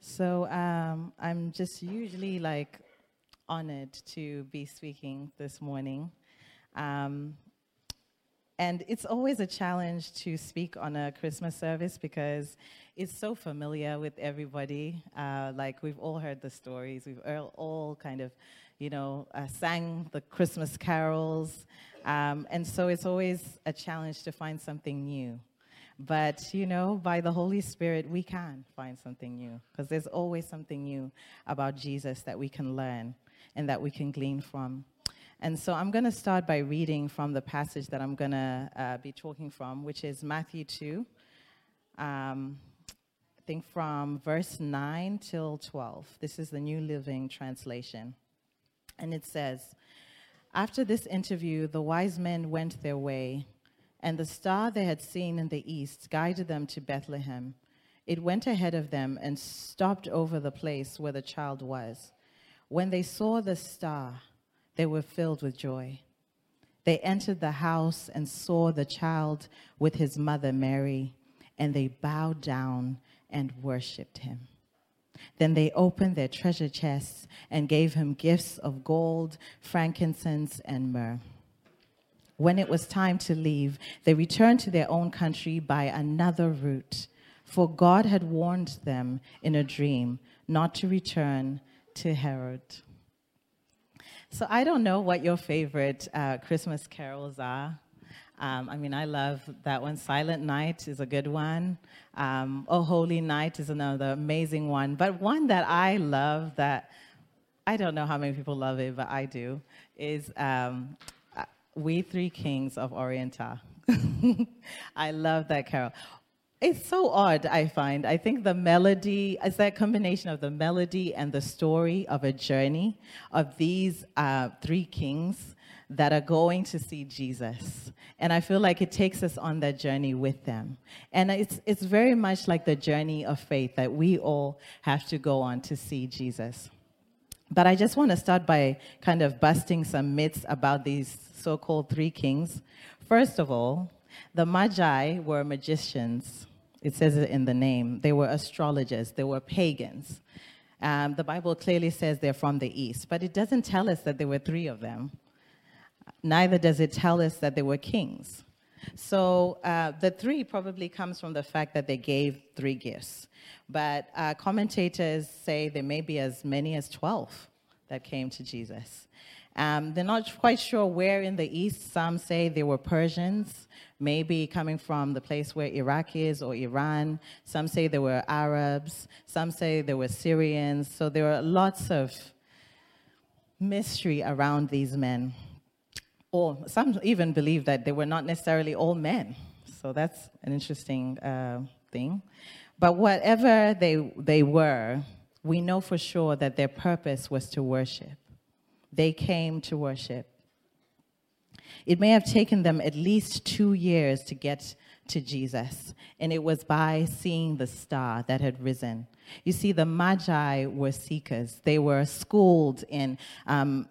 So um, I'm just usually like honored to be speaking this morning. Um, and it's always a challenge to speak on a Christmas service because it's so familiar with everybody. Uh, like we've all heard the stories, we've all kind of, you know, uh, sang the Christmas carols. Um, and so it's always a challenge to find something new. But, you know, by the Holy Spirit, we can find something new because there's always something new about Jesus that we can learn and that we can glean from. And so I'm going to start by reading from the passage that I'm going to uh, be talking from, which is Matthew 2. Um, I think from verse 9 till 12. This is the New Living Translation. And it says After this interview, the wise men went their way, and the star they had seen in the east guided them to Bethlehem. It went ahead of them and stopped over the place where the child was. When they saw the star, they were filled with joy. They entered the house and saw the child with his mother Mary, and they bowed down and worshiped him. Then they opened their treasure chests and gave him gifts of gold, frankincense, and myrrh. When it was time to leave, they returned to their own country by another route, for God had warned them in a dream not to return to Herod. So I don't know what your favorite uh, Christmas carols are. Um, I mean, I love that one. Silent Night is a good one. Um, oh, Holy Night is another amazing one. But one that I love that I don't know how many people love it, but I do, is um, We Three Kings of Orient Are. I love that carol. It's so odd, I find. I think the melody is that combination of the melody and the story of a journey of these uh, three kings that are going to see Jesus. And I feel like it takes us on that journey with them. And it's, it's very much like the journey of faith that we all have to go on to see Jesus. But I just want to start by kind of busting some myths about these so called three kings. First of all, the Magi were magicians. It says it in the name. They were astrologers, they were pagans. Um, the Bible clearly says they're from the east, but it doesn't tell us that there were three of them. Neither does it tell us that they were kings. So uh, the three probably comes from the fact that they gave three gifts. But uh, commentators say there may be as many as 12 that came to Jesus. Um, they're not quite sure where in the east. Some say they were Persians, maybe coming from the place where Iraq is or Iran. Some say they were Arabs. Some say they were Syrians. So there are lots of mystery around these men. Or some even believe that they were not necessarily all men. So that's an interesting uh, thing. But whatever they, they were, we know for sure that their purpose was to worship. They came to worship. It may have taken them at least two years to get to Jesus, and it was by seeing the star that had risen. You see, the Magi were seekers, they were schooled in um,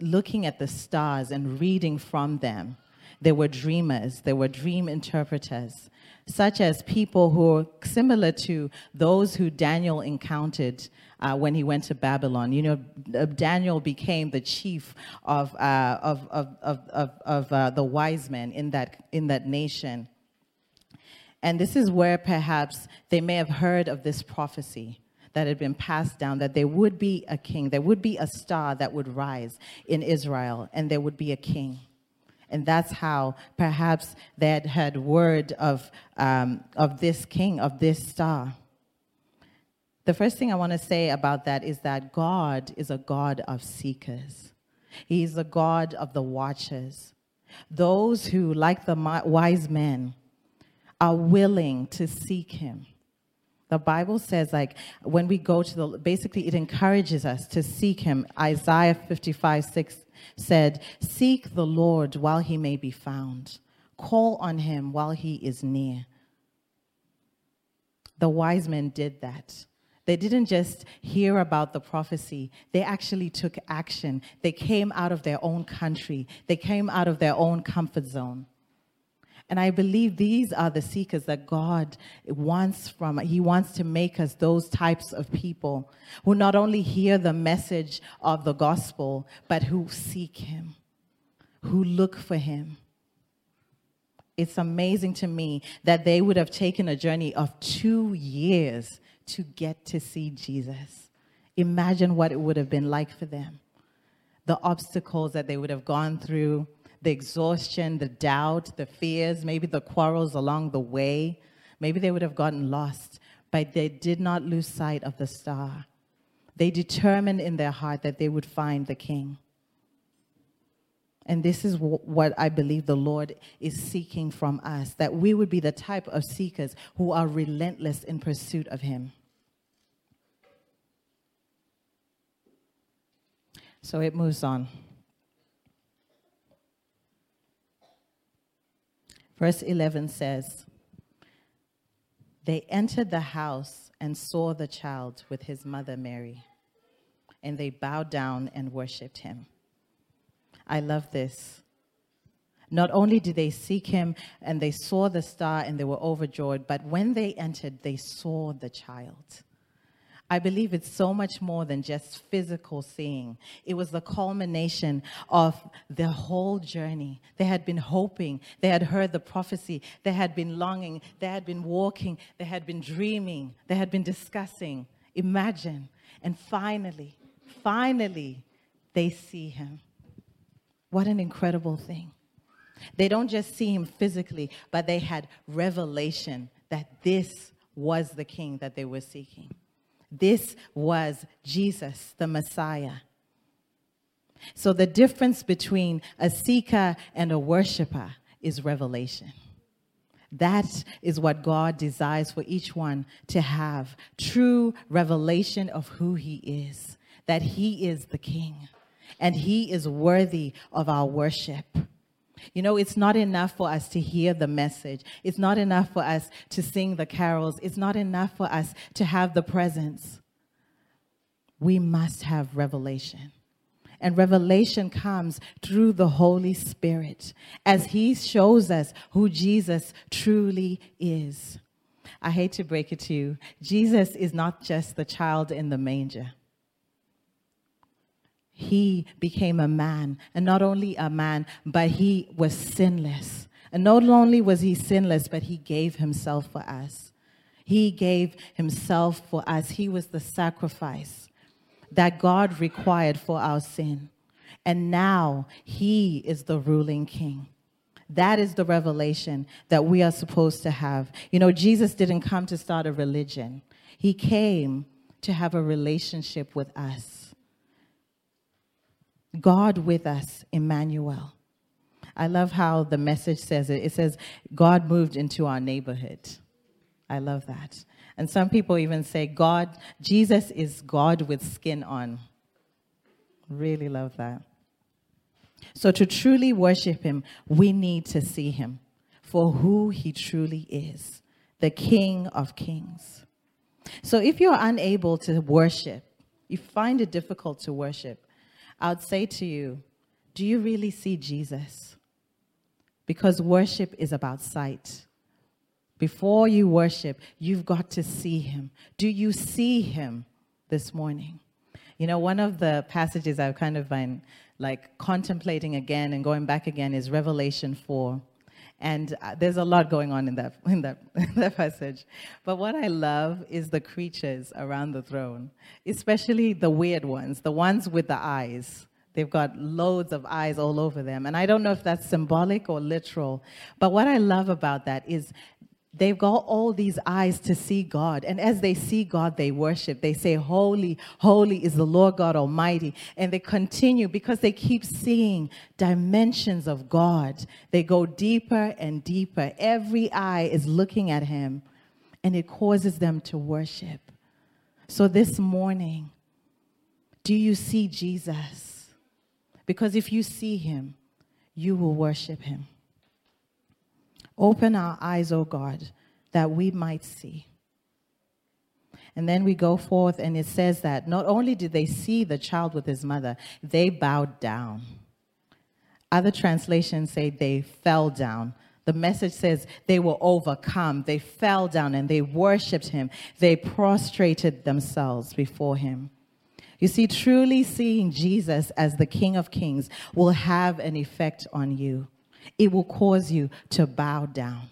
looking at the stars and reading from them. There were dreamers, there were dream interpreters, such as people who are similar to those who Daniel encountered uh, when he went to Babylon. You know, uh, Daniel became the chief of, uh, of, of, of, of, of uh, the wise men in that, in that nation. And this is where perhaps they may have heard of this prophecy that had been passed down that there would be a king, there would be a star that would rise in Israel, and there would be a king. And that's how perhaps they had heard word of, um, of this king, of this star. The first thing I want to say about that is that God is a God of seekers. He is a God of the watchers. Those who, like the wise men, are willing to seek him. The Bible says, like, when we go to the, basically, it encourages us to seek him. Isaiah 55 6 said, Seek the Lord while he may be found, call on him while he is near. The wise men did that. They didn't just hear about the prophecy, they actually took action. They came out of their own country, they came out of their own comfort zone. And I believe these are the seekers that God wants from. He wants to make us those types of people who not only hear the message of the gospel, but who seek Him, who look for Him. It's amazing to me that they would have taken a journey of two years to get to see Jesus. Imagine what it would have been like for them. The obstacles that they would have gone through, the exhaustion, the doubt, the fears, maybe the quarrels along the way. Maybe they would have gotten lost, but they did not lose sight of the star. They determined in their heart that they would find the king. And this is what I believe the Lord is seeking from us that we would be the type of seekers who are relentless in pursuit of Him. So it moves on. Verse 11 says, They entered the house and saw the child with his mother Mary, and they bowed down and worshiped him. I love this. Not only did they seek him and they saw the star and they were overjoyed, but when they entered, they saw the child. I believe it's so much more than just physical seeing. It was the culmination of their whole journey. They had been hoping, they had heard the prophecy, they had been longing, they had been walking, they had been dreaming, they had been discussing. Imagine. And finally, finally, they see him. What an incredible thing. They don't just see him physically, but they had revelation that this was the king that they were seeking. This was Jesus, the Messiah. So the difference between a seeker and a worshiper is revelation. That is what God desires for each one to have true revelation of who He is, that He is the King and He is worthy of our worship. You know, it's not enough for us to hear the message. It's not enough for us to sing the carols. It's not enough for us to have the presence. We must have revelation. And revelation comes through the Holy Spirit as He shows us who Jesus truly is. I hate to break it to you. Jesus is not just the child in the manger he became a man. And not only a man, but he was sinless. And not only was he sinless, but he gave himself for us. He gave himself for us. He was the sacrifice that God required for our sin. And now he is the ruling king. That is the revelation that we are supposed to have. You know, Jesus didn't come to start a religion, he came to have a relationship with us. God with us, Emmanuel. I love how the message says it. It says, God moved into our neighborhood. I love that. And some people even say, God, Jesus is God with skin on. Really love that. So, to truly worship Him, we need to see Him for who He truly is the King of Kings. So, if you're unable to worship, you find it difficult to worship, I would say to you, do you really see Jesus? Because worship is about sight. Before you worship, you've got to see him. Do you see him this morning? You know, one of the passages I've kind of been like contemplating again and going back again is Revelation 4. And uh, there's a lot going on in that, in, that, in that passage. But what I love is the creatures around the throne, especially the weird ones, the ones with the eyes. They've got loads of eyes all over them. And I don't know if that's symbolic or literal. But what I love about that is They've got all these eyes to see God. And as they see God, they worship. They say, Holy, holy is the Lord God Almighty. And they continue because they keep seeing dimensions of God. They go deeper and deeper. Every eye is looking at Him, and it causes them to worship. So this morning, do you see Jesus? Because if you see Him, you will worship Him. Open our eyes, O God, that we might see. And then we go forth, and it says that not only did they see the child with his mother, they bowed down. Other translations say they fell down. The message says they were overcome. They fell down and they worshiped him. They prostrated themselves before him. You see, truly seeing Jesus as the King of Kings will have an effect on you. It will cause you to bow down.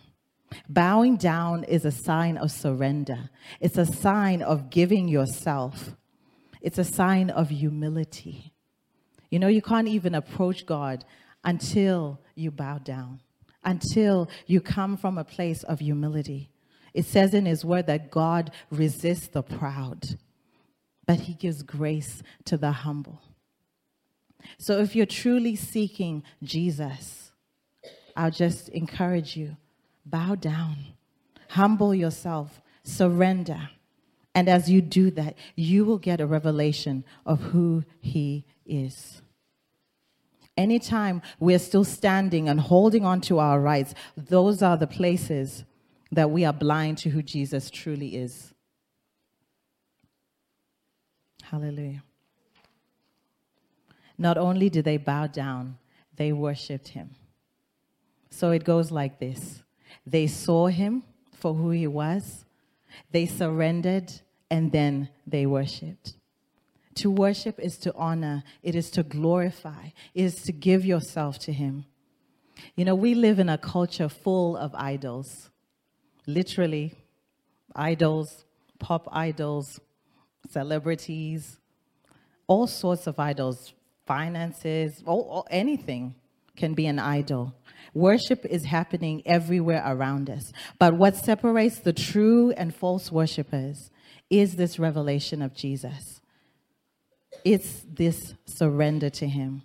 Bowing down is a sign of surrender, it's a sign of giving yourself, it's a sign of humility. You know, you can't even approach God until you bow down, until you come from a place of humility. It says in His Word that God resists the proud, but He gives grace to the humble. So if you're truly seeking Jesus, I'll just encourage you bow down, humble yourself, surrender. And as you do that, you will get a revelation of who He is. Anytime we're still standing and holding on to our rights, those are the places that we are blind to who Jesus truly is. Hallelujah. Not only did they bow down, they worshiped him. So it goes like this they saw him for who he was, they surrendered, and then they worshiped. To worship is to honor, it is to glorify, it is to give yourself to him. You know, we live in a culture full of idols. Literally, idols, pop idols, celebrities, all sorts of idols, finances, all, all, anything can be an idol. Worship is happening everywhere around us. But what separates the true and false worshipers is this revelation of Jesus. It's this surrender to Him.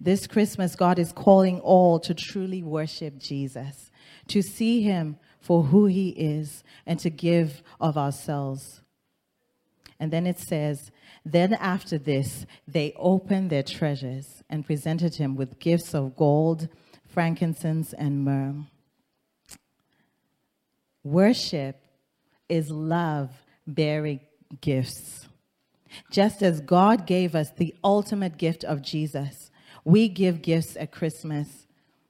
This Christmas, God is calling all to truly worship Jesus, to see Him for who He is, and to give of ourselves. And then it says, Then after this, they opened their treasures and presented Him with gifts of gold frankincense, and myrrh. Worship is love bearing gifts. Just as God gave us the ultimate gift of Jesus, we give gifts at Christmas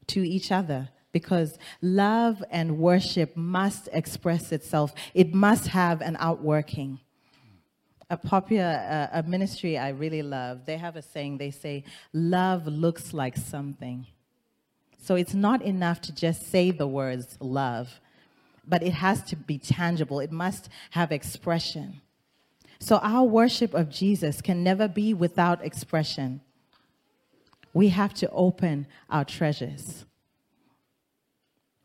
to each other because love and worship must express itself, it must have an outworking. A popular uh, a ministry I really love, they have a saying, they say, love looks like something. So it's not enough to just say the words love, but it has to be tangible, it must have expression. So our worship of Jesus can never be without expression. We have to open our treasures.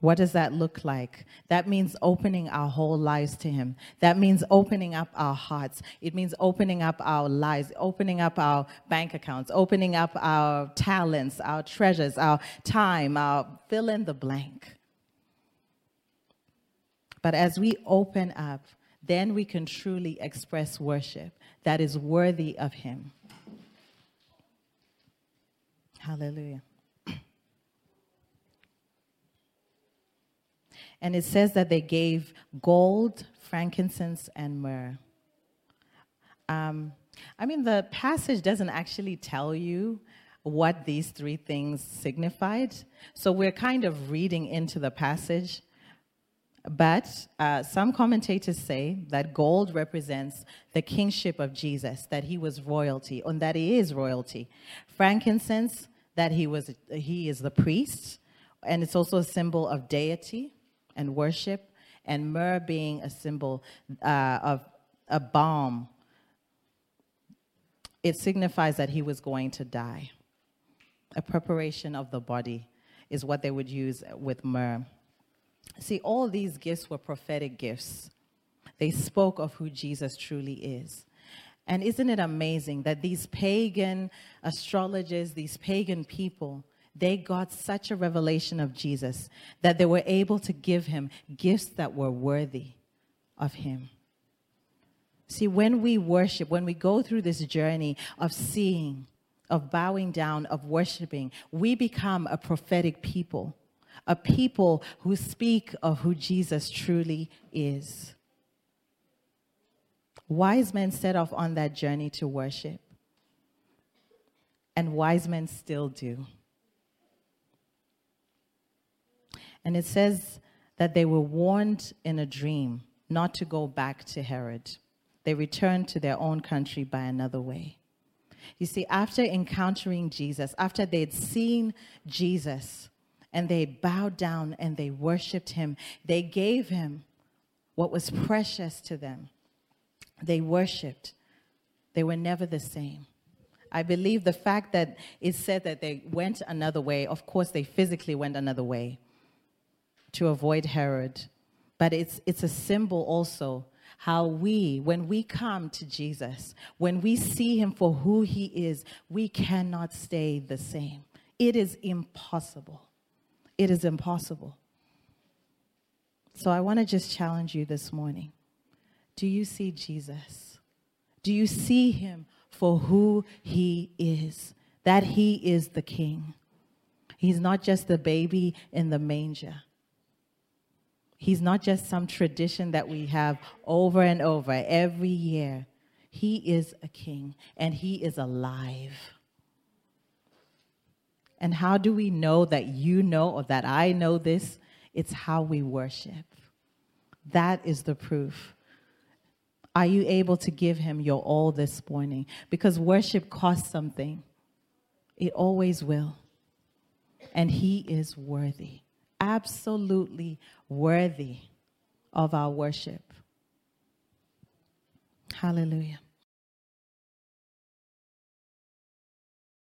What does that look like? That means opening our whole lives to Him. That means opening up our hearts. It means opening up our lives, opening up our bank accounts, opening up our talents, our treasures, our time, our fill in the blank. But as we open up, then we can truly express worship that is worthy of Him. Hallelujah. And it says that they gave gold, frankincense, and myrrh. Um, I mean, the passage doesn't actually tell you what these three things signified. So we're kind of reading into the passage. But uh, some commentators say that gold represents the kingship of Jesus, that he was royalty, and that he is royalty. Frankincense, that he was he is the priest, and it's also a symbol of deity and worship, and myrrh being a symbol uh, of a balm. It signifies that he was going to die. A preparation of the body is what they would use with myrrh. See, all these gifts were prophetic gifts. They spoke of who Jesus truly is. And isn't it amazing that these pagan astrologers, these pagan people, they got such a revelation of Jesus that they were able to give him gifts that were worthy of him. See, when we worship, when we go through this journey of seeing, of bowing down, of worshiping, we become a prophetic people, a people who speak of who Jesus truly is. Wise men set off on that journey to worship, and wise men still do. And it says that they were warned in a dream not to go back to Herod. They returned to their own country by another way. You see, after encountering Jesus, after they'd seen Jesus and they bowed down and they worshiped him, they gave him what was precious to them. They worshiped. They were never the same. I believe the fact that it said that they went another way, of course, they physically went another way to avoid Herod, but it's, it's a symbol also how we, when we come to Jesus, when we see him for who he is, we cannot stay the same. It is impossible. It is impossible. So I want to just challenge you this morning. Do you see Jesus? Do you see him for who he is? That he is the king. He's not just the baby in the manger. He's not just some tradition that we have over and over every year. He is a king and he is alive. And how do we know that you know or that I know this? It's how we worship. That is the proof. Are you able to give him your all this morning? Because worship costs something, it always will. And he is worthy absolutely worthy of our worship. Hallelujah.